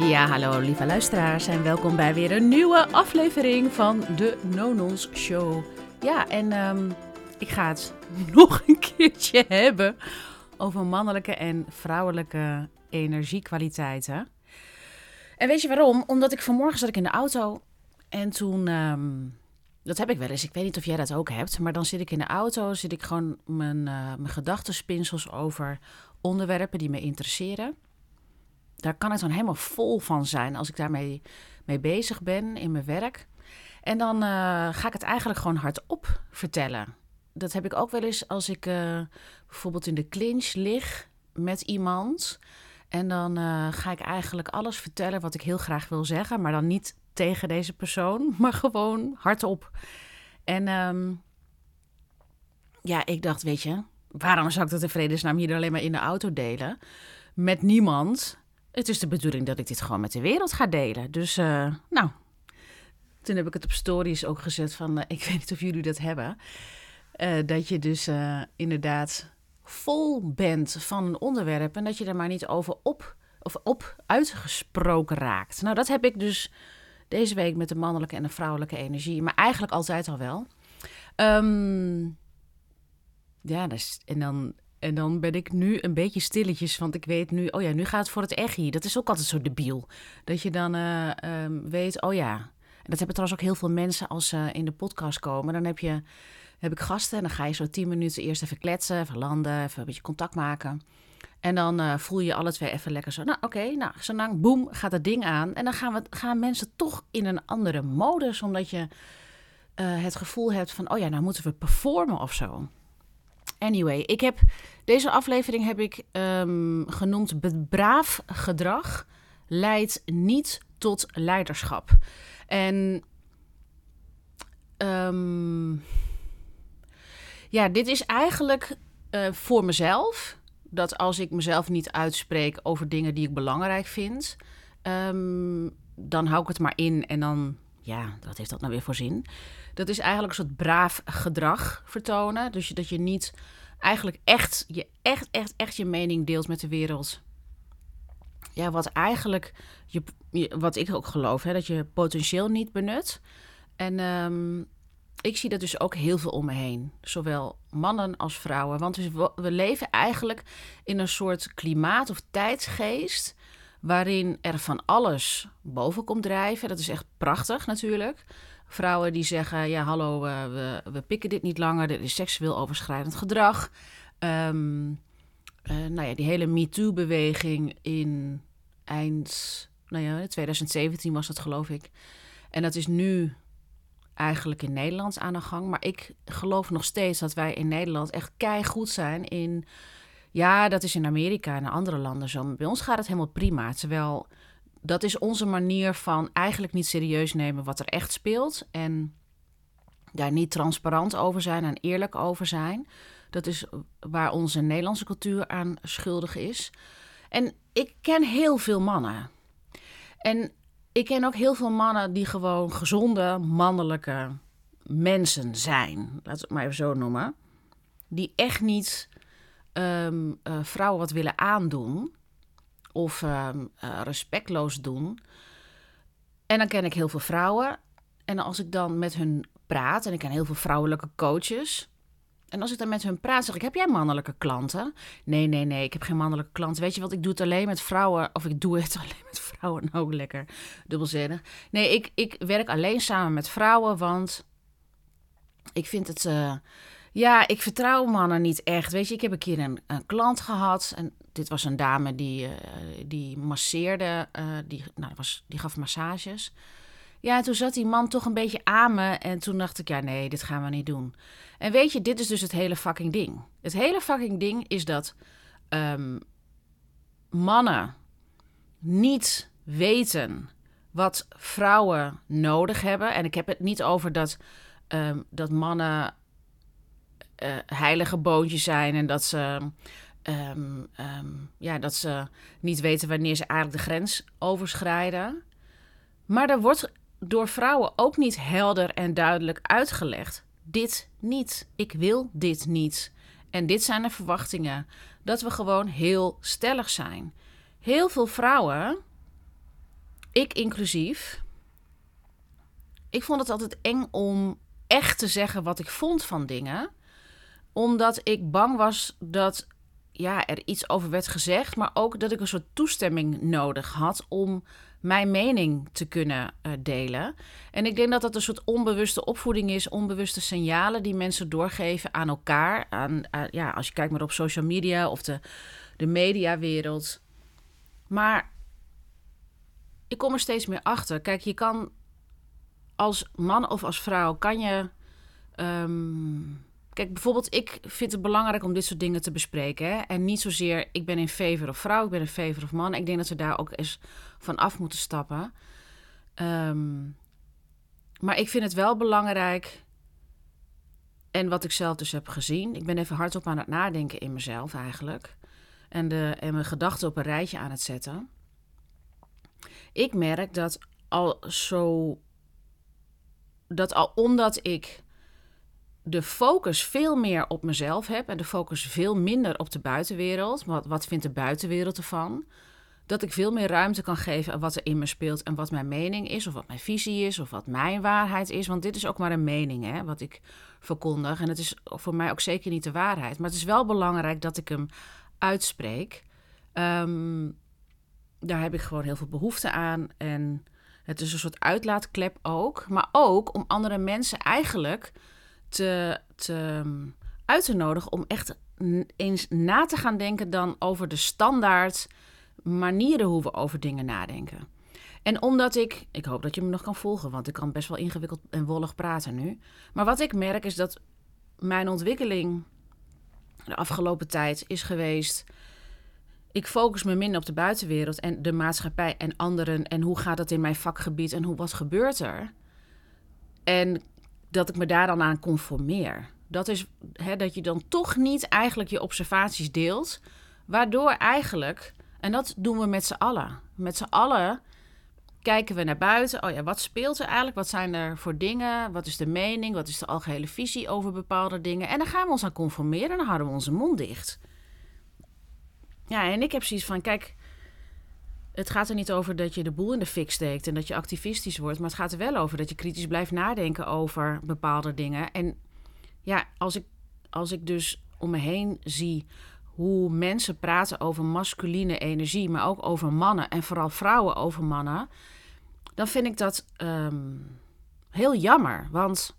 Ja, hallo lieve luisteraars en welkom bij weer een nieuwe aflevering van de Nonons Show. Ja, en ehm, ik ga het nog een keertje hebben over mannelijke en vrouwelijke energiekwaliteiten. En weet je waarom? Omdat ik vanmorgen zat ik in de auto en toen, ehm, dat heb ik wel eens, ik weet niet of jij dat ook hebt, maar dan zit ik in de auto, zit ik gewoon mijn, uh, mijn gedachtenspinsels over onderwerpen die me interesseren daar kan ik dan helemaal vol van zijn als ik daarmee mee bezig ben in mijn werk. En dan uh, ga ik het eigenlijk gewoon hardop vertellen. Dat heb ik ook wel eens als ik uh, bijvoorbeeld in de clinch lig met iemand. En dan uh, ga ik eigenlijk alles vertellen wat ik heel graag wil zeggen. Maar dan niet tegen deze persoon, maar gewoon hardop. En um, ja, ik dacht, weet je, waarom zou ik dat in vredesnaam hier alleen maar in de auto delen? Met niemand. Het is de bedoeling dat ik dit gewoon met de wereld ga delen. Dus, uh, nou, toen heb ik het op stories ook gezet van, uh, ik weet niet of jullie dat hebben. Uh, dat je dus inderdaad vol bent van een onderwerp en dat je er maar niet over op, of op uitgesproken raakt. Nou, dat heb ik dus deze week met de mannelijke en de vrouwelijke energie, maar eigenlijk altijd al wel. Um, ja, dus, en dan en dan ben ik nu een beetje stilletjes, want ik weet nu, oh ja, nu gaat het voor het echt. Dat is ook altijd zo debiel. Dat je dan uh, um, weet, oh ja. En dat hebben trouwens ook heel veel mensen als ze in de podcast komen. Dan heb, je, heb ik gasten en dan ga je zo tien minuten eerst even kletsen, even landen, even een beetje contact maken. En dan uh, voel je alle twee even lekker zo. Nou, oké, nou, zo lang, boem, gaat het ding aan. En dan gaan, we, gaan mensen toch in een andere modus, omdat je uh, het gevoel hebt van, oh ja, nou moeten we performen of zo. Anyway, ik heb deze aflevering heb ik um, genoemd braaf gedrag leidt niet tot leiderschap. En um, ja, dit is eigenlijk uh, voor mezelf. Dat als ik mezelf niet uitspreek over dingen die ik belangrijk vind, um, dan hou ik het maar in en dan, ja, wat heeft dat nou weer voor zin? Dat is eigenlijk een soort braaf gedrag vertonen. Dus dat je niet eigenlijk echt je, echt, echt, echt je mening deelt met de wereld. Ja, wat eigenlijk, je, wat ik ook geloof, hè, dat je potentieel niet benut. En um, ik zie dat dus ook heel veel om me heen. Zowel mannen als vrouwen. Want we, we leven eigenlijk in een soort klimaat of tijdsgeest. waarin er van alles boven komt drijven. Dat is echt prachtig natuurlijk. Vrouwen die zeggen: Ja, hallo, uh, we, we pikken dit niet langer. Er is seksueel overschrijdend gedrag. Um, nou ja, die hele MeToo-beweging in eind nou ja, 2017 was dat, geloof ik. En dat is nu eigenlijk in Nederland aan de gang. Maar ik geloof nog steeds dat wij in Nederland echt goed zijn in. Ja, dat is in Amerika en andere landen zo. bij ons gaat het helemaal prima. Terwijl dat is onze manier van eigenlijk niet serieus nemen wat er echt speelt. En daar niet transparant over zijn en eerlijk over zijn. Dat is waar onze Nederlandse cultuur aan schuldig is. En ik ken heel veel mannen. En ik ken ook heel veel mannen die gewoon gezonde, mannelijke mensen zijn. Laten we het maar even zo noemen. Die echt niet um, uh, vrouwen wat willen aandoen of uh, uh, respectloos doen. En dan ken ik heel veel vrouwen. En als ik dan met hun praat, en ik ken heel veel vrouwelijke coaches. En als ik dan met hun praat, zeg ik: Heb jij mannelijke klanten? Nee, nee, nee, ik heb geen mannelijke klanten. Weet je wat, ik doe het alleen met vrouwen. Of ik doe het alleen met vrouwen. Nou, lekker dubbelzinnig. Nee, ik, ik werk alleen samen met vrouwen, want ik vind het. Uh, ja, ik vertrouw mannen niet echt. Weet je, ik heb een keer een, een klant gehad. En dit was een dame die, uh, die masseerde. Uh, die, nou, was, die gaf massages. Ja, en toen zat die man toch een beetje aan me. En toen dacht ik, ja, nee, dit gaan we niet doen. En weet je, dit is dus het hele fucking ding. Het hele fucking ding is dat um, mannen niet weten wat vrouwen nodig hebben. En ik heb het niet over dat, um, dat mannen uh, heilige boontjes zijn en dat ze, um, ja, dat ze niet weten wanneer ze eigenlijk de grens overschrijden. Maar er wordt door vrouwen ook niet helder en duidelijk uitgelegd. Dit niet. Ik wil dit niet. En dit zijn de verwachtingen. Dat we gewoon heel stellig zijn. Heel veel vrouwen ik inclusief, ik vond het altijd eng om echt te zeggen wat ik vond van dingen. Omdat ik bang was dat ja, er iets over werd gezegd, maar ook dat ik een soort toestemming nodig had om mijn mening te kunnen uh, delen. En ik denk dat dat een soort onbewuste opvoeding is, onbewuste signalen die mensen doorgeven aan elkaar. Aan, aan ja, als je kijkt maar op social media of de, de mediawereld. Maar ik kom er steeds meer achter. Kijk, je kan als man of als vrouw kan je. Um, kijk, bijvoorbeeld, ik vind het belangrijk om dit soort dingen te bespreken. Hè? En niet zozeer ik ben in favor of vrouw, ik ben in favor of man. Ik denk dat we daar ook eens van af moeten stappen. Um, maar ik vind het wel belangrijk. En wat ik zelf dus heb gezien. Ik ben even hardop aan het nadenken in mezelf eigenlijk. En, de, en mijn gedachten op een rijtje aan het zetten. Ik merk dat al zo dat al omdat ik de focus veel meer op mezelf heb en de focus veel minder op de buitenwereld, wat, wat vindt de buitenwereld ervan, dat ik veel meer ruimte kan geven aan wat er in me speelt en wat mijn mening is, of wat mijn visie is, of wat mijn waarheid is. Want dit is ook maar een mening, hè, wat ik verkondig. En het is voor mij ook zeker niet de waarheid. Maar het is wel belangrijk dat ik hem uitspreek. Um, daar heb ik gewoon heel veel behoefte aan. En het is een soort uitlaatklep ook. Maar ook om andere mensen eigenlijk te, te, uit te nodigen om echt eens na te gaan denken dan over de standaard manieren hoe we over dingen nadenken. En omdat ik, ik hoop dat je me nog kan volgen, want ik kan best wel ingewikkeld en wollig praten nu. Maar wat ik merk is dat mijn ontwikkeling de afgelopen tijd is geweest ik focus me minder op de buitenwereld en de maatschappij en anderen en hoe gaat het in mijn vakgebied en hoe, wat gebeurt er. En dat ik me daar dan aan conformeer. Dat is hè, dat je dan toch niet eigenlijk je observaties deelt, waardoor eigenlijk, en dat doen we met z'n allen, met z'n allen kijken we naar buiten. Oh ja, wat speelt er eigenlijk? Wat zijn er voor dingen? Wat is de mening? Wat is de algehele visie over bepaalde dingen? En dan gaan we ons aan conformeren en dan houden we onze mond dicht. Ja, en ik heb zoiets van, kijk, het gaat er niet over dat je de boel in de fik steekt en dat je activistisch wordt, maar het gaat er wel over dat je kritisch blijft nadenken over bepaalde dingen. En ja, als ik, als ik dus om me heen zie hoe mensen praten over masculine energie, maar ook over mannen en vooral vrouwen over mannen, dan vind ik dat ehm, heel jammer. Want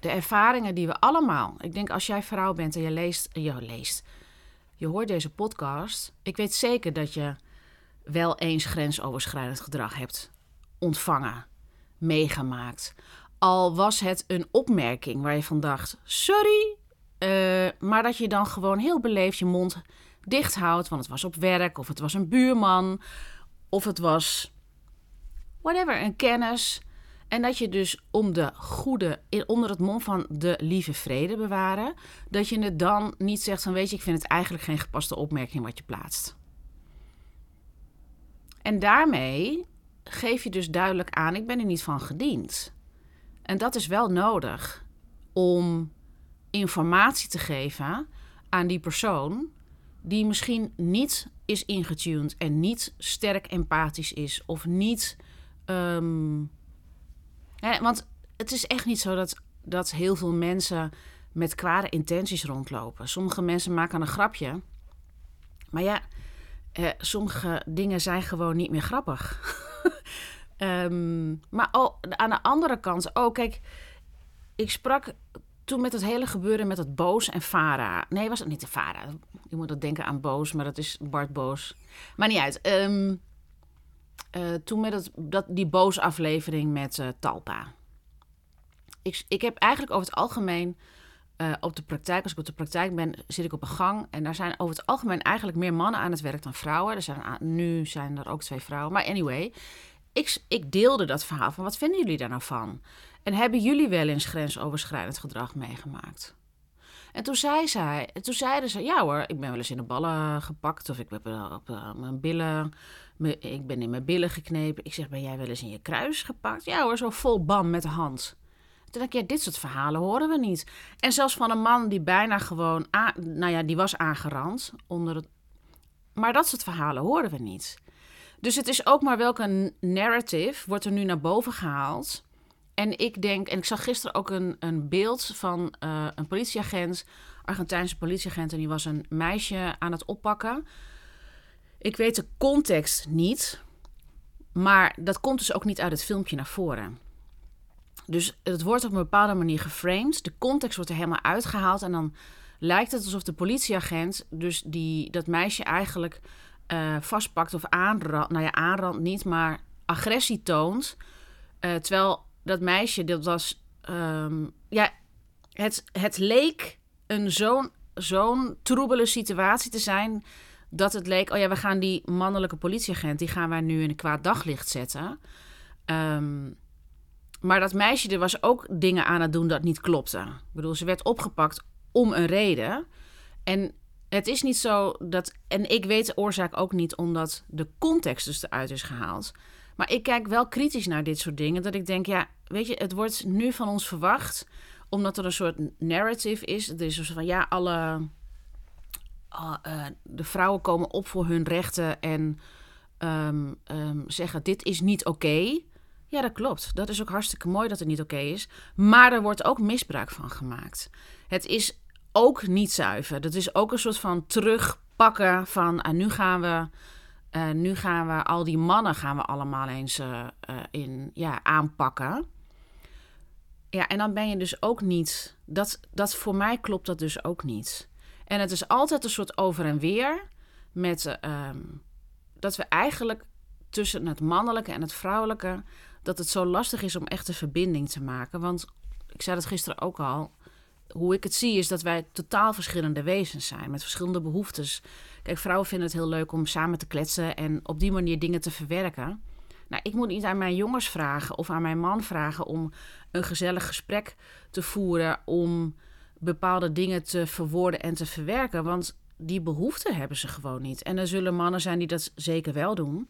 de ervaringen die we allemaal, ik denk als jij vrouw bent en je leest, je leest, je hoort deze podcast. Ik weet zeker dat je wel eens grensoverschrijdend gedrag hebt ontvangen, meegemaakt. Al was het een opmerking waar je van dacht: sorry, uh, maar dat je dan gewoon heel beleefd je mond dicht houdt, want het was op werk, of het was een buurman, of het was whatever, een kennis. En dat je dus om de goede, onder het mom van de lieve vrede bewaren, dat je het dan niet zegt van weet je, ik vind het eigenlijk geen gepaste opmerking wat je plaatst. En daarmee geef je dus duidelijk aan, ik ben er niet van gediend. En dat is wel nodig om informatie te geven aan die persoon die misschien niet is ingetuned en niet sterk empathisch is of niet um, want het is echt niet zo dat, dat heel veel mensen met kwade intenties rondlopen. Sommige mensen maken een grapje. Maar ja, eh, sommige dingen zijn gewoon niet meer grappig. um, maar oh, aan de andere kant, oh kijk, ik sprak toen met het hele gebeuren met het Boos en Fara. Nee, was het niet de Fara? Je moet dat denken aan Boos, maar dat is Bart Boos. Maar niet uit. Um, uh, toen met dat, die boos-aflevering met uh, Talpa. Ik, ik heb eigenlijk over het algemeen uh, op de praktijk, als ik op de praktijk ben, zit ik op een gang. En daar zijn over het algemeen eigenlijk meer mannen aan het werk dan vrouwen. Er zijn, nu zijn er ook twee vrouwen. Maar anyway, ik, ik deelde dat verhaal van wat vinden jullie daar nou van? En hebben jullie wel eens grensoverschrijdend gedrag meegemaakt? En toen, zei zij, toen zeiden ze, ja hoor, ik ben wel eens in de ballen gepakt of ik heb op mijn billen ik ben in mijn billen geknepen. Ik zeg, ben jij wel eens in je kruis gepakt? Ja hoor, zo vol bam met de hand. Toen dacht ik, ja, dit soort verhalen horen we niet. En zelfs van een man die bijna gewoon, nou ja, die was aangerand onder het... Maar dat soort verhalen horen we niet. Dus het is ook maar welke narrative wordt er nu naar boven gehaald. En ik denk, en ik zag gisteren ook een, een beeld van uh, een politieagent, Argentijnse politieagent, en die was een meisje aan het oppakken. Ik weet de context niet, maar dat komt dus ook niet uit het filmpje naar voren. Dus het wordt op een bepaalde manier geframed. De context wordt er helemaal uitgehaald. En dan lijkt het alsof de politieagent dus die, dat meisje eigenlijk uh, vastpakt of aanrand. Nou ja, aanrand niet, maar agressie toont. Uh, terwijl dat meisje, dat was. Um, ja, het, het leek een zo'n zo'n troebele situatie te zijn. Dat het leek, oh ja, we gaan die mannelijke politieagent, die gaan wij nu in een kwaad daglicht zetten. Um, maar dat meisje, er was ook dingen aan het doen dat niet klopte. Ik bedoel, ze werd opgepakt om een reden. En het is niet zo dat. En ik weet de oorzaak ook niet omdat de context dus eruit is gehaald. Maar ik kijk wel kritisch naar dit soort dingen. Dat ik denk, ja, weet je, het wordt nu van ons verwacht. Omdat er een soort narrative is. Het is van ja, alle. Uh, de vrouwen komen op voor hun rechten en um, um, zeggen: dit is niet oké. Ja, dat klopt. Dat is ook hartstikke mooi dat het niet oké is. Maar er wordt ook misbruik van gemaakt. Het is ook niet zuiver. Dat is ook een soort van terugpakken van uh, nu gaan we. Uh, nu gaan we al die mannen gaan we allemaal eens uh, in, ja, aanpakken. Ja, en dan ben je dus ook niet. Dat, dat voor mij klopt dat dus ook niet. En het is altijd een soort over en weer met ehm, dat we eigenlijk tussen het mannelijke en het vrouwelijke dat het zo lastig is om echt een verbinding te maken. Want ik zei dat gisteren ook al. Hoe ik het zie is dat wij totaal verschillende wezens zijn met verschillende behoeftes. Kijk, vrouwen vinden het heel leuk om samen te kletsen en op die manier dingen te verwerken. Nou, ik moet niet aan mijn jongens vragen of aan mijn man vragen om een gezellig gesprek te voeren, om bepaalde dingen te verwoorden en te verwerken. Want die behoeften hebben ze gewoon niet. En er zullen mannen zijn die dat zeker wel doen.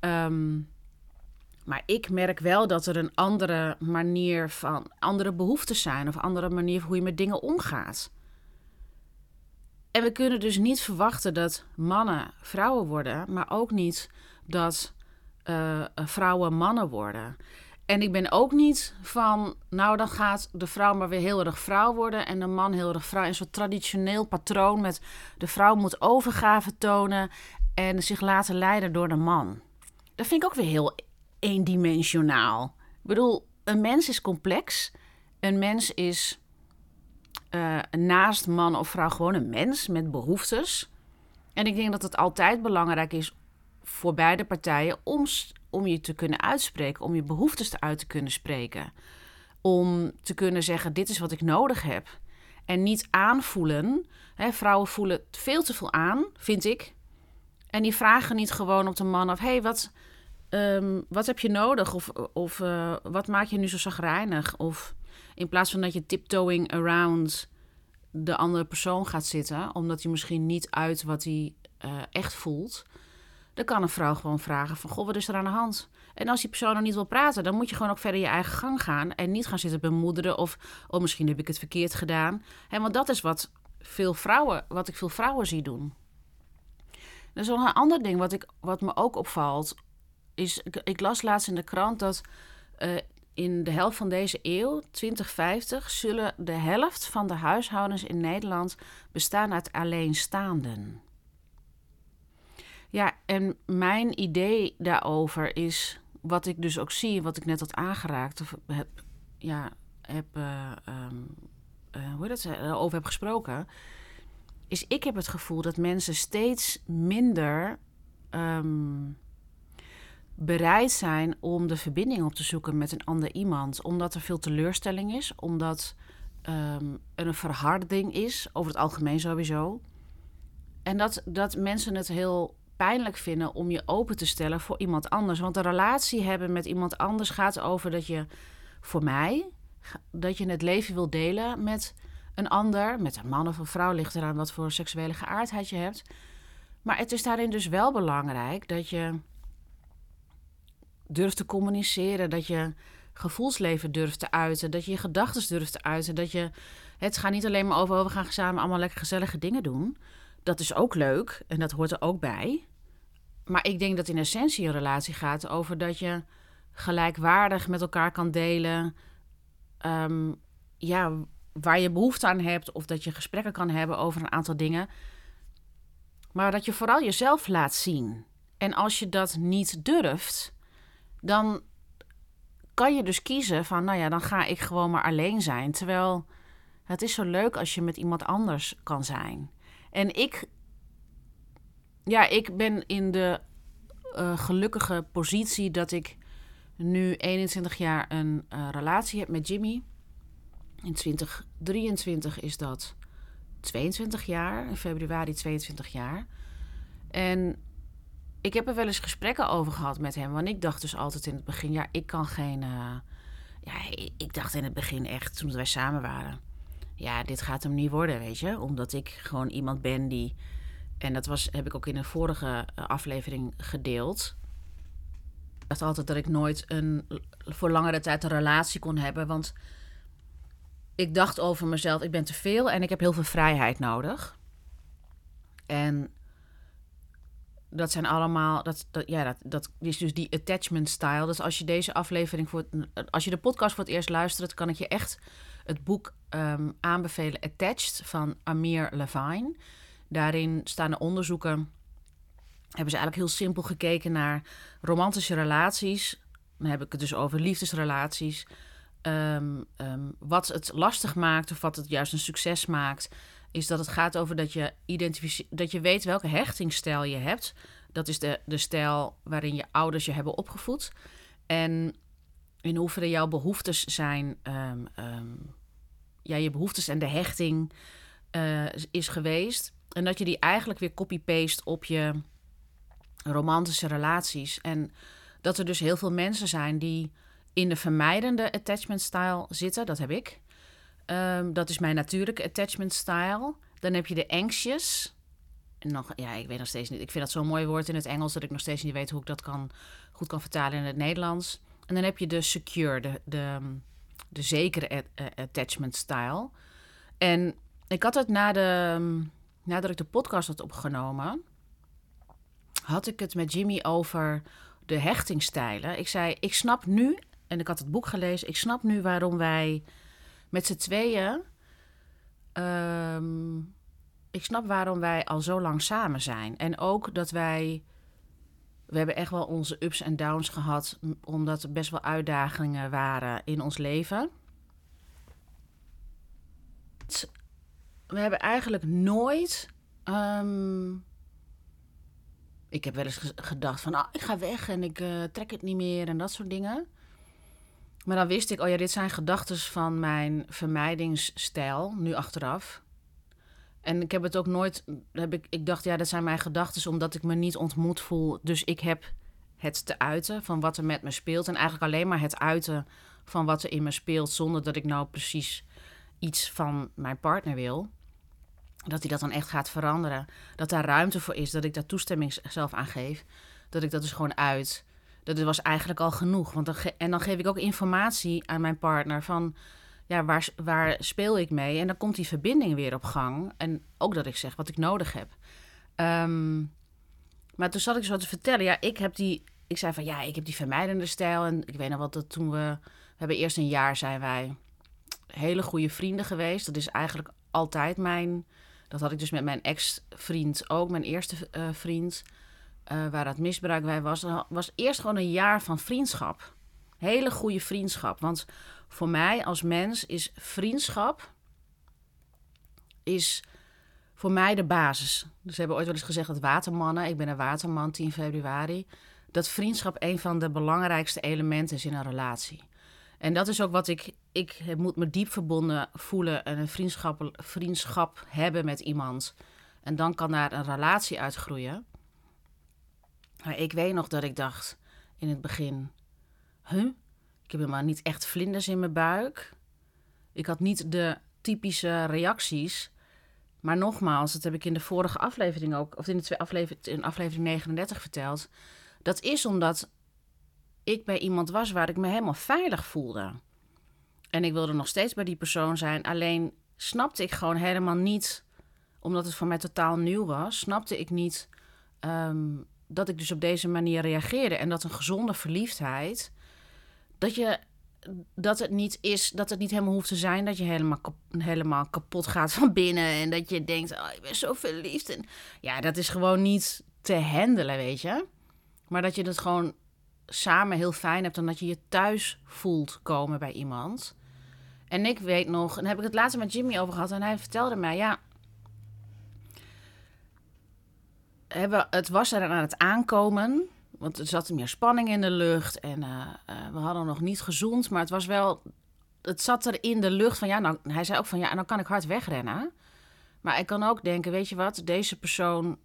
Um, maar ik merk wel dat er een andere manier van, andere behoeftes zijn of andere manier hoe je met dingen omgaat. En we kunnen dus niet verwachten dat mannen vrouwen worden, maar ook niet dat uh, vrouwen mannen worden. En ik ben ook niet van, nou dan gaat de vrouw maar weer heel erg vrouw worden en de man heel erg vrouw. Een soort traditioneel patroon met de vrouw moet overgave tonen en zich laten leiden door de man. Dat vind ik ook weer heel eendimensionaal. Ik bedoel, een mens is complex. Een mens is uh, naast man of vrouw gewoon een mens met behoeftes. En ik denk dat het altijd belangrijk is voor beide partijen om, om je te kunnen uitspreken, om je behoeftes te uit te kunnen spreken. Om te kunnen zeggen: Dit is wat ik nodig heb. En niet aanvoelen. Hè, vrouwen voelen veel te veel aan, vind ik. En die vragen niet gewoon op de man af: hey, wat, um, wat heb je nodig? Of, of uh, wat maak je nu zo zagrijnig? Of in plaats van dat je tiptoeing around de andere persoon gaat zitten, omdat hij misschien niet uit wat hij uh, echt voelt, dan kan een vrouw gewoon vragen van, goh, wat is er aan de hand? En als die persoon nog niet wil praten, dan moet je gewoon ook verder je eigen gang gaan en niet gaan zitten bemoederen of, oh, misschien heb ik het verkeerd gedaan. Want dat is wat veel vrouwen, wat ik veel vrouwen zie doen. Er is nog een ander ding wat, ik, wat me ook opvalt is, ik, las laatst in de krant dat uh, in de helft van deze eeuw, 2050, zullen de helft van de huishoudens in Nederland bestaan uit alleenstaanden. Ja, en mijn idee daarover is wat ik dus ook zie, wat ik net had aangeraakt, of heb, ja, heb, uh, um, uh, hoe dat, over heb gesproken, is ik heb het gevoel dat mensen steeds minder um, bereid zijn om de verbinding op te zoeken met een ander iemand. Omdat er veel teleurstelling is, omdat um, er een verharding is, over het algemeen sowieso. En dat, dat mensen het heel pijnlijk vinden om je open te stellen voor iemand anders. Want een relatie hebben met iemand anders gaat over dat je, voor mij, dat je het leven wil delen met een ander, met een man of een vrouw, ligt eraan wat voor seksuele geaardheid je hebt. Maar het is daarin dus wel belangrijk dat je durft te communiceren, dat je gevoelsleven durft te uiten, dat je gedachten durft te uiten, dat je het gaat niet alleen maar over oh, we gaan samen allemaal lekker gezellige dingen doen. Dat is ook leuk en dat hoort er ook bij. maar ik denk dat in essentie een relatie gaat over dat je gelijkwaardig met elkaar kan delen. Ehm, ja, waar je behoefte aan hebt. Of dat je gesprekken kan hebben over een aantal dingen. Maar dat je vooral jezelf laat zien. En als je dat niet durft, dan kan je dus kiezen van, nou ja, dan ga ik gewoon maar alleen zijn. Terwijl het is zo leuk als je met iemand anders kan zijn. En ik, ja, ik ben in de uh, gelukkige positie dat ik nu 21 jaar een uh, relatie heb met Jimmy. In 2023 is dat 22 jaar, in februari 22 jaar. En ik heb er wel eens gesprekken over gehad met hem. Want ik dacht dus altijd in het begin, ja, ik kan geen. Uh, ja, ik dacht in het begin echt, toen wij samen waren. Ja, dit gaat hem niet worden, weet je. Omdat ik gewoon iemand ben die. En dat was, heb ik ook in een vorige eh, aflevering gedeeld. Ik dacht altijd dat ik nooit een, voor langere tijd een relatie kon hebben. Want ik dacht over mezelf, ik ben te veel en ik heb heel veel vrijheid nodig. En dat zijn allemaal, dat, dat, ja, dat, dat is dus die attachment style. Dus als je deze aflevering voor, als je de podcast voor het eerst luistert, kan ik je echt het boek um, aanbevelen Attached van Amir Levine. Daarin staan de onderzoeken, hebben ze eigenlijk heel simpel gekeken naar romantische relaties. Dan heb ik het dus over liefdesrelaties. Um, um, wat het lastig maakt of wat het juist een succes maakt, is dat het gaat over dat je, dat je weet welke hechtingsstijl je hebt. Dat is de, de stijl waarin je ouders je hebben opgevoed. En in hoeverre jouw behoeftes zijn, um, um, ja, je behoeftes en de hechting uh, is geweest. En dat je die eigenlijk weer copy-paste op je romantische relaties. En dat er dus heel veel mensen zijn die in de vermijdende attachment style zitten. Dat heb ik. Um, dat is mijn natuurlijke attachment style. Dan heb je de anxious. En nog, ja, ik weet nog steeds niet. Ik vind dat zo'n mooi woord in het Engels dat ik nog steeds niet weet hoe ik dat kan, goed kan vertalen in het Nederlands. En dan heb je de secure, de, de, de zekere attachment style. En ik had het na de, nadat ik de podcast had opgenomen, had ik het met Jimmy over de hechtingstijlen. Ik zei, ik snap nu, en ik had het boek gelezen, ik snap nu waarom wij met z'n tweeën. Um, ik snap waarom wij al zo lang samen zijn. En ook dat wij. We hebben echt wel onze ups en downs gehad, omdat er best wel uitdagingen waren in ons leven. We hebben eigenlijk nooit. Um, ik heb wel eens gedacht van, ah, ik ga weg en ik uh, trek het niet meer en dat soort dingen. Maar dan wist ik, oh ja, dit zijn gedachten van mijn vermijdingsstijl, nu achteraf. En ik heb het ook nooit, heb ik, ik dacht, ja, dat zijn mijn gedachten omdat ik me niet ontmoet voel. Dus ik heb het te uiten van wat er met me speelt. En eigenlijk alleen maar het uiten van wat er in me speelt, zonder dat ik nou precies iets van mijn partner wil. Dat hij dat dan echt gaat veranderen. Dat daar ruimte voor is, dat ik daar toestemming zelf aan geef. Dat ik dat dus gewoon uit dat was eigenlijk al genoeg. Want en dan geef ik ook informatie aan mijn partner van ja, waar, waar speel ik mee? En dan komt die verbinding weer op gang. En ook dat ik zeg wat ik nodig heb. Um, maar toen zat ik zo te vertellen, ja, ik heb die, ik zei van ja, ik heb die vermijdende stijl. En ik weet nog wat dat toen we, we hebben eerst een jaar zijn wij hele goede vrienden geweest. Dat is eigenlijk altijd mijn, dat had ik dus met mijn ex-vriend ook, mijn eerste uh, vriend uh, waar dat misbruik bij was, was eerst gewoon een jaar van vriendschap. Hele goede vriendschap. Want voor mij als mens is vriendschap is voor mij de basis. Dus hebben ooit wel eens gezegd dat watermannen, ik ben een waterman 10 februari, dat vriendschap een van de belangrijkste elementen is in een relatie. En dat is ook wat ik, ik moet me diep verbonden voelen en een vriendschap, vriendschap hebben met iemand. En dan kan daar een relatie uitgroeien. Maar ik weet nog dat ik dacht in het begin: huh? Ik heb helemaal niet echt vlinders in mijn buik. Ik had niet de typische reacties. Maar nogmaals, dat heb ik in de vorige aflevering ook, of in de twee aflevering, in aflevering 39 verteld. Dat is omdat ik bij iemand was waar ik me helemaal veilig voelde. En ik wilde nog steeds bij die persoon zijn. Alleen snapte ik gewoon helemaal niet, omdat het voor mij totaal nieuw was, snapte ik niet um, dat ik dus op deze manier reageerde. En dat een gezonde verliefdheid. Dat je dat het niet is, dat het niet helemaal hoeft te zijn dat je helemaal, helemaal kapot gaat van binnen. En dat je denkt, oh, ik ben zo verliefd. En ja, dat is gewoon niet te handelen, weet je. Maar dat je het gewoon samen heel fijn hebt en dat je je thuis voelt komen bij iemand. En ik weet nog, en heb ik het laatst met Jimmy over gehad en hij vertelde mij, ja, het was er aan het aankomen. Want er zat meer spanning in de lucht en uh, uh, we hadden nog niet gezoend. Maar het was wel, het zat er in de lucht van ja, nou, hij zei ook van ja, en dan kan ik hard wegrennen. Maar ik kan ook denken, weet je wat, deze persoon,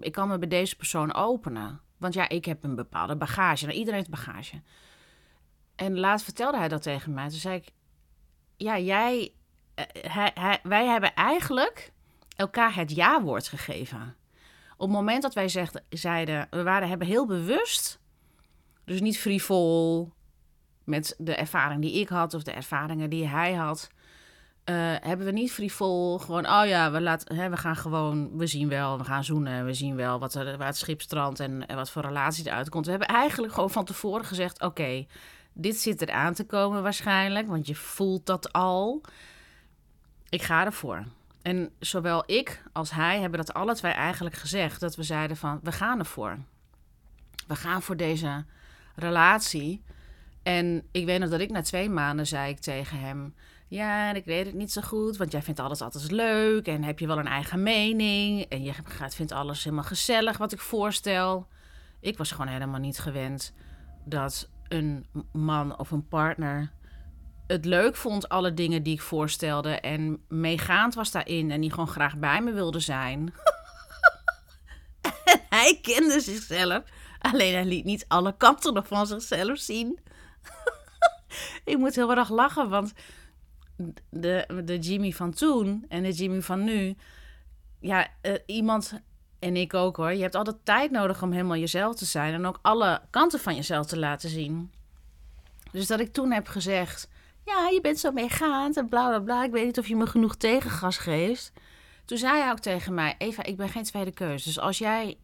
ik kan me bij deze persoon openen. Want ja, ik heb een bepaalde bagage. Nou, iedereen heeft bagage. En laatst vertelde hij dat tegen mij. Toen zei ik, ja, jij, hij, hij, wij hebben eigenlijk elkaar het ja-woord gegeven. Op het moment dat wij zegden, zeiden, we waren, hebben heel bewust, dus niet frivol met de ervaring die ik had of de ervaringen die hij had, uh, hebben we niet frivol gewoon, oh ja, we, laten, hè, we gaan gewoon, we zien wel, we gaan zoenen, we zien wel wat er, waar het schip strandt en, wat voor relatie eruit komt. We hebben eigenlijk gewoon van tevoren gezegd, oké, dit zit er aan te komen waarschijnlijk, want je voelt dat al. Ik ga ervoor. En zowel ik als hij hebben dat alle twee eigenlijk gezegd. Dat we zeiden van, we gaan ervoor. We gaan voor deze relatie. En ik weet nog dat ik na twee maanden zei ik tegen hem... Ja, ik weet het niet zo goed, want jij vindt alles altijd leuk... en heb je wel een eigen mening... en je vindt alles helemaal gezellig wat ik voorstel. Ik was gewoon helemaal niet gewend dat een man of een partner het leuk vond, alle dingen die ik voorstelde. En meegaand was daarin en die gewoon graag bij me wilde zijn. en hij kende zichzelf. Alleen hij liet niet alle kanten van zichzelf zien. ik moet heel erg lachen, want de, de Jimmy van toen en de Jimmy van nu. Ja, uh, iemand en ik ook hoor. Je hebt altijd tijd nodig om helemaal jezelf te zijn en ook alle kanten van jezelf te laten zien. Dus dat ik toen heb gezegd: ja, je bent zo meegaand en bla bla bla. Ik weet niet of je me genoeg tegengas geeft. Toen zei hij ook tegen mij: Eva, ik ben geen tweede keus. Dus als jij,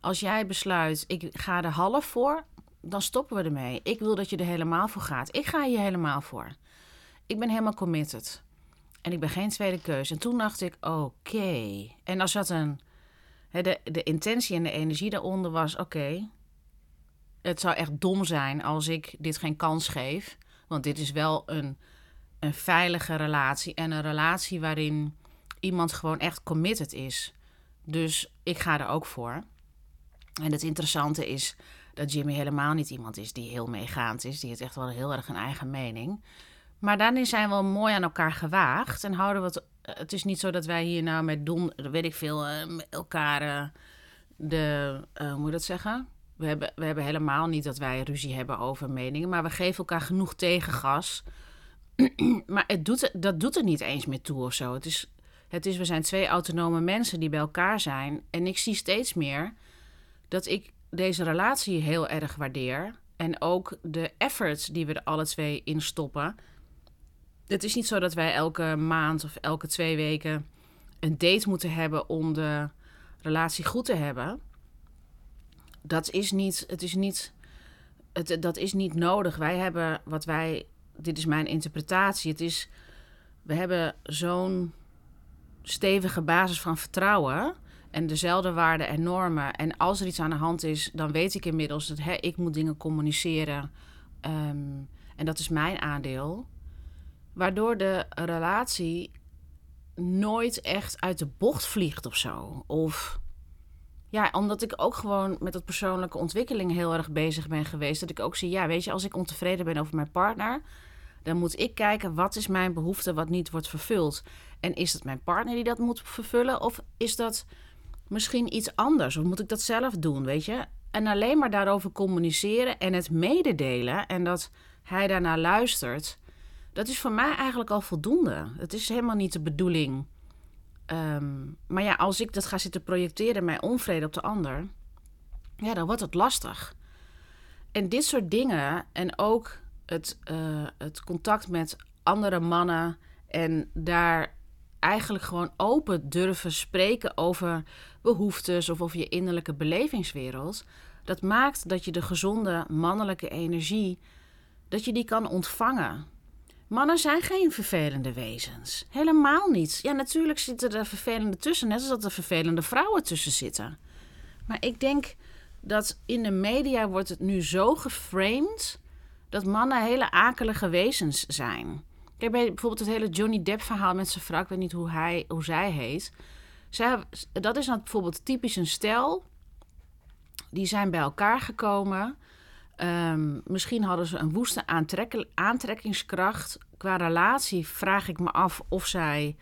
als jij besluit, ik ga er half voor, dan stoppen we ermee. Ik wil dat je er helemaal voor gaat. Ik ga hier helemaal voor. Ik ben helemaal committed. En ik ben geen tweede keus. En toen dacht ik: oké. En als dat een. de, de intentie en de energie daaronder was: oké. het zou echt dom zijn als ik dit geen kans geef. Want dit is wel een, een veilige relatie en een relatie waarin iemand gewoon echt committed is. Dus ik ga er ook voor. En het interessante is dat Jimmy helemaal niet iemand is die heel meegaand is. Die heeft echt wel heel erg een eigen mening. Maar daarin zijn we mooi aan elkaar gewaagd. En houden we het. Het is niet zo dat wij hier nou met don, weet ik veel, uh, elkaar uh, de. Hoe moet je dat zeggen? We hebben, we hebben helemaal niet dat wij ruzie hebben over meningen, maar we geven elkaar genoeg tegengas. maar het doet, dat doet er niet eens meer toe of zo. Het is, het is, we zijn twee autonome mensen die bij elkaar zijn. En ik zie steeds meer dat ik deze relatie heel erg waardeer. En ook de efforts die we er alle twee in stoppen. Het is niet zo dat wij elke maand of elke twee weken een date moeten hebben om de relatie goed te hebben dat is niet, het is niet, het, dat is niet nodig. Wij hebben wat wij, dit is mijn interpretatie, het is, we hebben zo'n stevige basis van vertrouwen en dezelfde waarden en normen. En als er iets aan de hand is, dan weet ik inmiddels dat hè, ik moet dingen communiceren. Ehm, en dat is mijn aandeel. Waardoor de relatie nooit echt uit de bocht vliegt of zo. Of ja, omdat ik ook gewoon met dat persoonlijke ontwikkeling heel erg bezig ben geweest. Dat ik ook zie, ja, weet je, als ik ontevreden ben over mijn partner, dan moet ik kijken wat is mijn behoefte wat niet wordt vervuld. En is het mijn partner die dat moet vervullen? Of is dat misschien iets anders? Of moet ik dat zelf doen, weet je? En alleen maar daarover communiceren en het mededelen en dat hij daarnaar luistert, dat is voor mij eigenlijk al voldoende. Het is helemaal niet de bedoeling Ehm, maar ja, als ik dat ga zitten projecteren, mijn onvrede op de ander, ja, dan wordt het lastig. En dit soort dingen en ook het, uh, het contact met andere mannen en daar eigenlijk gewoon open durven spreken over behoeftes of over je innerlijke belevingswereld, dat maakt dat je de gezonde mannelijke energie, dat je die kan ontvangen. Mannen zijn geen vervelende wezens. Helemaal niet. Ja, natuurlijk zitten er vervelende tussen, net als dat er vervelende vrouwen tussen zitten. Maar ik denk dat in de media wordt het nu zo geframed dat mannen hele akelige wezens zijn. Kijk, bij bijvoorbeeld het hele Johnny Depp verhaal met zijn vrouw, ik weet niet hoe, hij, hoe zij heet. Zij, dat is dan bijvoorbeeld typisch een stel. Die zijn bij elkaar gekomen. Um, misschien hadden ze een woeste aantrekkingskracht. Qua relatie vraag ik me af of zij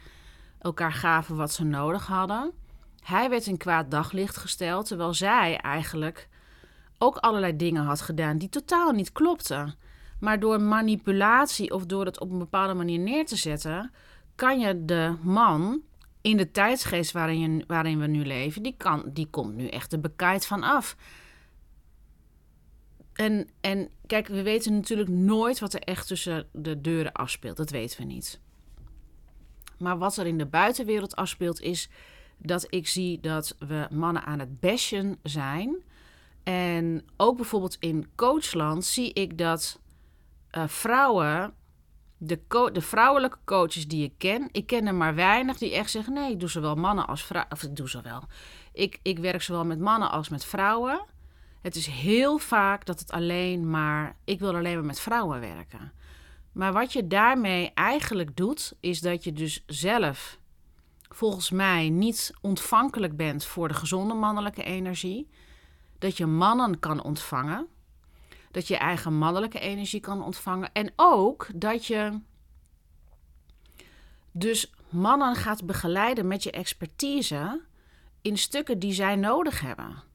elkaar gaven wat ze nodig hadden. Hij werd in kwaad daglicht gesteld, terwijl zij eigenlijk ook allerlei dingen had gedaan die totaal niet klopten. Maar door manipulatie of door het op een bepaalde manier neer te zetten, kan je de man in de tijdsgeest waarin, waarin we nu leven, die, kan, die komt nu echt de bekijt van af. En, en kijk, we weten natuurlijk nooit wat er echt tussen de deuren afspeelt. Dat weten we niet. Maar wat er in de buitenwereld afspeelt, is dat ik zie dat we mannen aan het bashen zijn. En ook bijvoorbeeld in coachland zie ik dat uh, vrouwen, de, de vrouwelijke coaches die ik ken, ik ken er maar weinig die echt zeggen: nee, ik doe zowel mannen als vrouwen. Of ik doe zowel. Ik, ik werk zowel met mannen als met vrouwen. Het is heel vaak dat het alleen maar. Ik wil alleen maar met vrouwen werken. Maar wat je daarmee eigenlijk doet, is dat je dus zelf volgens mij niet ontvankelijk bent voor de gezonde mannelijke energie. Dat je mannen kan ontvangen. Dat je eigen mannelijke energie kan ontvangen. En ook dat je dus mannen gaat begeleiden met je expertise in stukken die zij nodig hebben.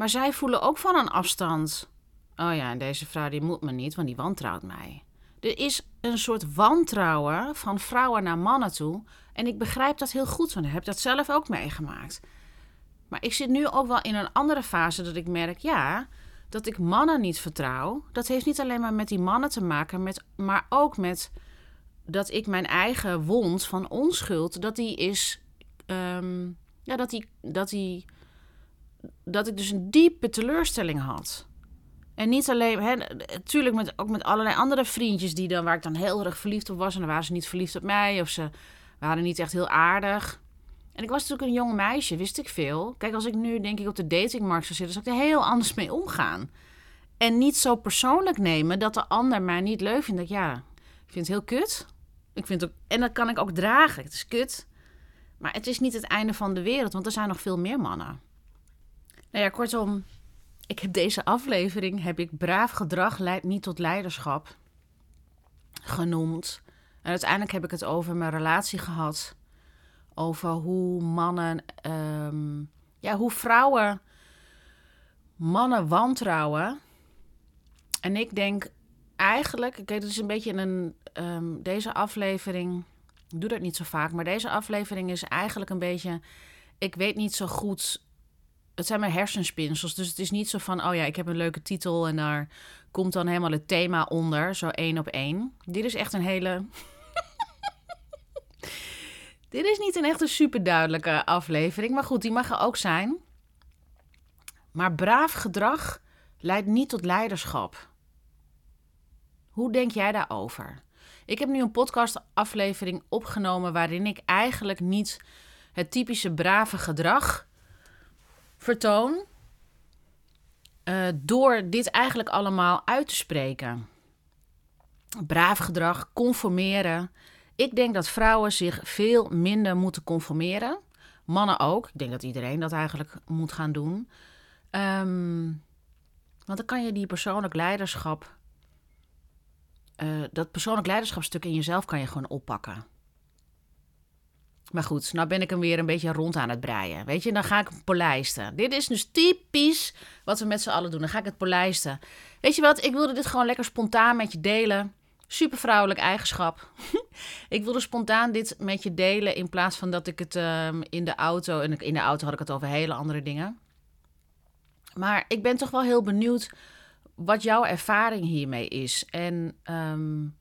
Maar zij voelen ook van een afstand. Oh ja, en deze vrouw die moet me niet, want die wantrouwt mij. Er is een soort wantrouwen van vrouwen naar mannen toe. En ik begrijp dat heel goed, want ik heb dat zelf ook meegemaakt. Maar ik zit nu ook wel in een andere fase dat ik merk, ja, dat ik mannen niet vertrouw. Dat heeft niet alleen maar met die mannen te maken, met, maar ook met dat ik mijn eigen wond van onschuld, dat die is, ehm, ja, dat die, dat die, dat ik dus een diepe teleurstelling had. En niet alleen, hè, natuurlijk met, ook met allerlei andere vriendjes die dan, waar ik dan heel erg verliefd op was. En dan waren ze niet verliefd op mij of ze waren niet echt heel aardig. En ik was natuurlijk een jong meisje, wist ik veel. Kijk, als ik nu denk ik op de datingmarkt zou zitten, zou ik er heel anders mee omgaan. En niet zo persoonlijk nemen dat de ander mij niet leuk vindt. Ja, ik vind het heel kut. Ik vind ook, en dat kan ik ook dragen. Het is kut. Maar het is niet het einde van de wereld, want er zijn nog veel meer mannen. Nou ja, kortom, ik heb deze aflevering heb ik braaf gedrag leidt niet tot leiderschap genoemd. En uiteindelijk heb ik het over mijn relatie gehad. Over hoe mannen, ehm, ja, hoe vrouwen mannen wantrouwen. En ik denk eigenlijk, kijk, het is een beetje een, um, deze aflevering, ik doe dat niet zo vaak, maar deze aflevering is eigenlijk een beetje, ik weet niet zo goed het zijn mijn hersenspinsels. Dus het is niet zo van, oh ja, ik heb een leuke titel en daar komt dan helemaal het thema onder, zo één op één. Dit is echt een hele. Dit is niet een echt een super duidelijke aflevering, maar goed, die mag er ook zijn. Maar braaf gedrag leidt niet tot leiderschap. Hoe denk jij daarover? Ik heb nu een podcastaflevering opgenomen waarin ik eigenlijk niet het typische brave gedrag vertoon. Uh, door dit eigenlijk allemaal uit te spreken. Braaf gedrag, conformeren. Ik denk dat vrouwen zich veel minder moeten conformeren. Mannen ook. Ik denk dat iedereen dat eigenlijk moet gaan doen. Um, want dan kan je die persoonlijk leiderschap. Uh, dat persoonlijk leiderschapstuk in jezelf kan je gewoon oppakken. Maar goed, nou ben ik hem weer een beetje rond aan het breien. Weet je, dan ga ik polijsten. Dit is dus typisch wat we met z'n allen doen. Dan ga ik het polijsten. Weet je wat, ik wilde dit gewoon lekker spontaan met je delen. Super vrouwelijk eigenschap. ik wilde spontaan dit met je delen in plaats van dat ik het um, in de auto... En in de auto had ik het over hele andere dingen. Maar ik ben toch wel heel benieuwd wat jouw ervaring hiermee is. En um,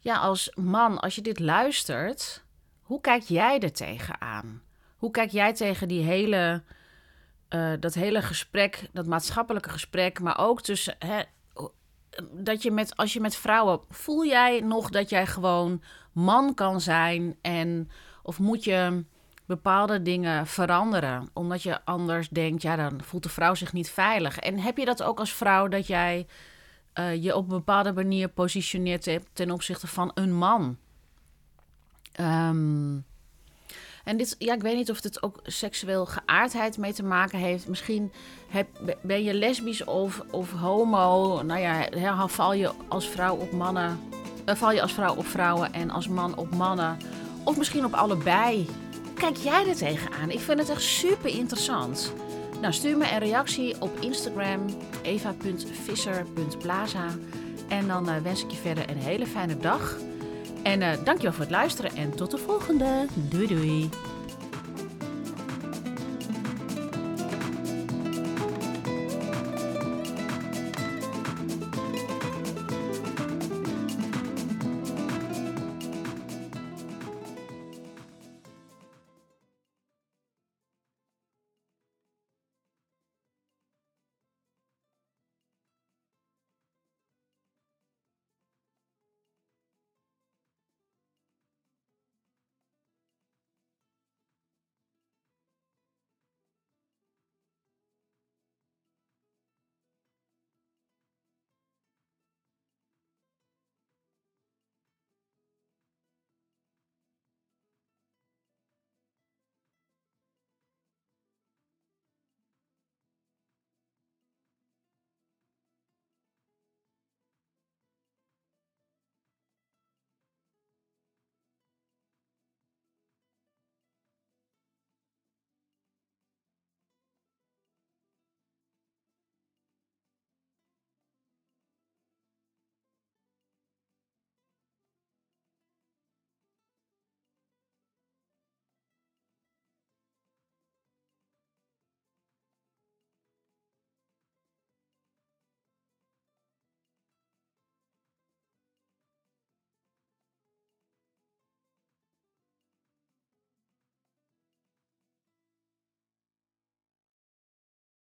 ja, als man, als je dit luistert Hoe kijk jij er tegenaan? Hoe kijk jij tegen die hele, uh, dat hele gesprek, dat maatschappelijke gesprek, maar ook tussen. Hè, dat je met, als je met vrouwen. Voel jij nog dat jij gewoon man kan zijn? En, of moet je bepaalde dingen veranderen? Omdat je anders denkt, ja, dan voelt de vrouw zich niet veilig. En heb je dat ook als vrouw dat jij uh, je op een bepaalde manier positioneert ten opzichte van een man? Um, en dit, ja, ik weet niet of het ook seksueel geaardheid mee te maken heeft. Misschien ben je lesbisch of, of homo. Nou ja, val je als vrouw op mannen. Uh, val je als vrouw op vrouwen en als man op mannen. Of misschien op allebei. Kijk jij er tegenaan? Ik vind het echt super interessant. Nou, stuur me een reactie op Instagram eva.visser.plaza. En dan uh, wens ik je verder een hele fijne dag. En uh, dankjewel voor het luisteren en tot de volgende. Doei doei.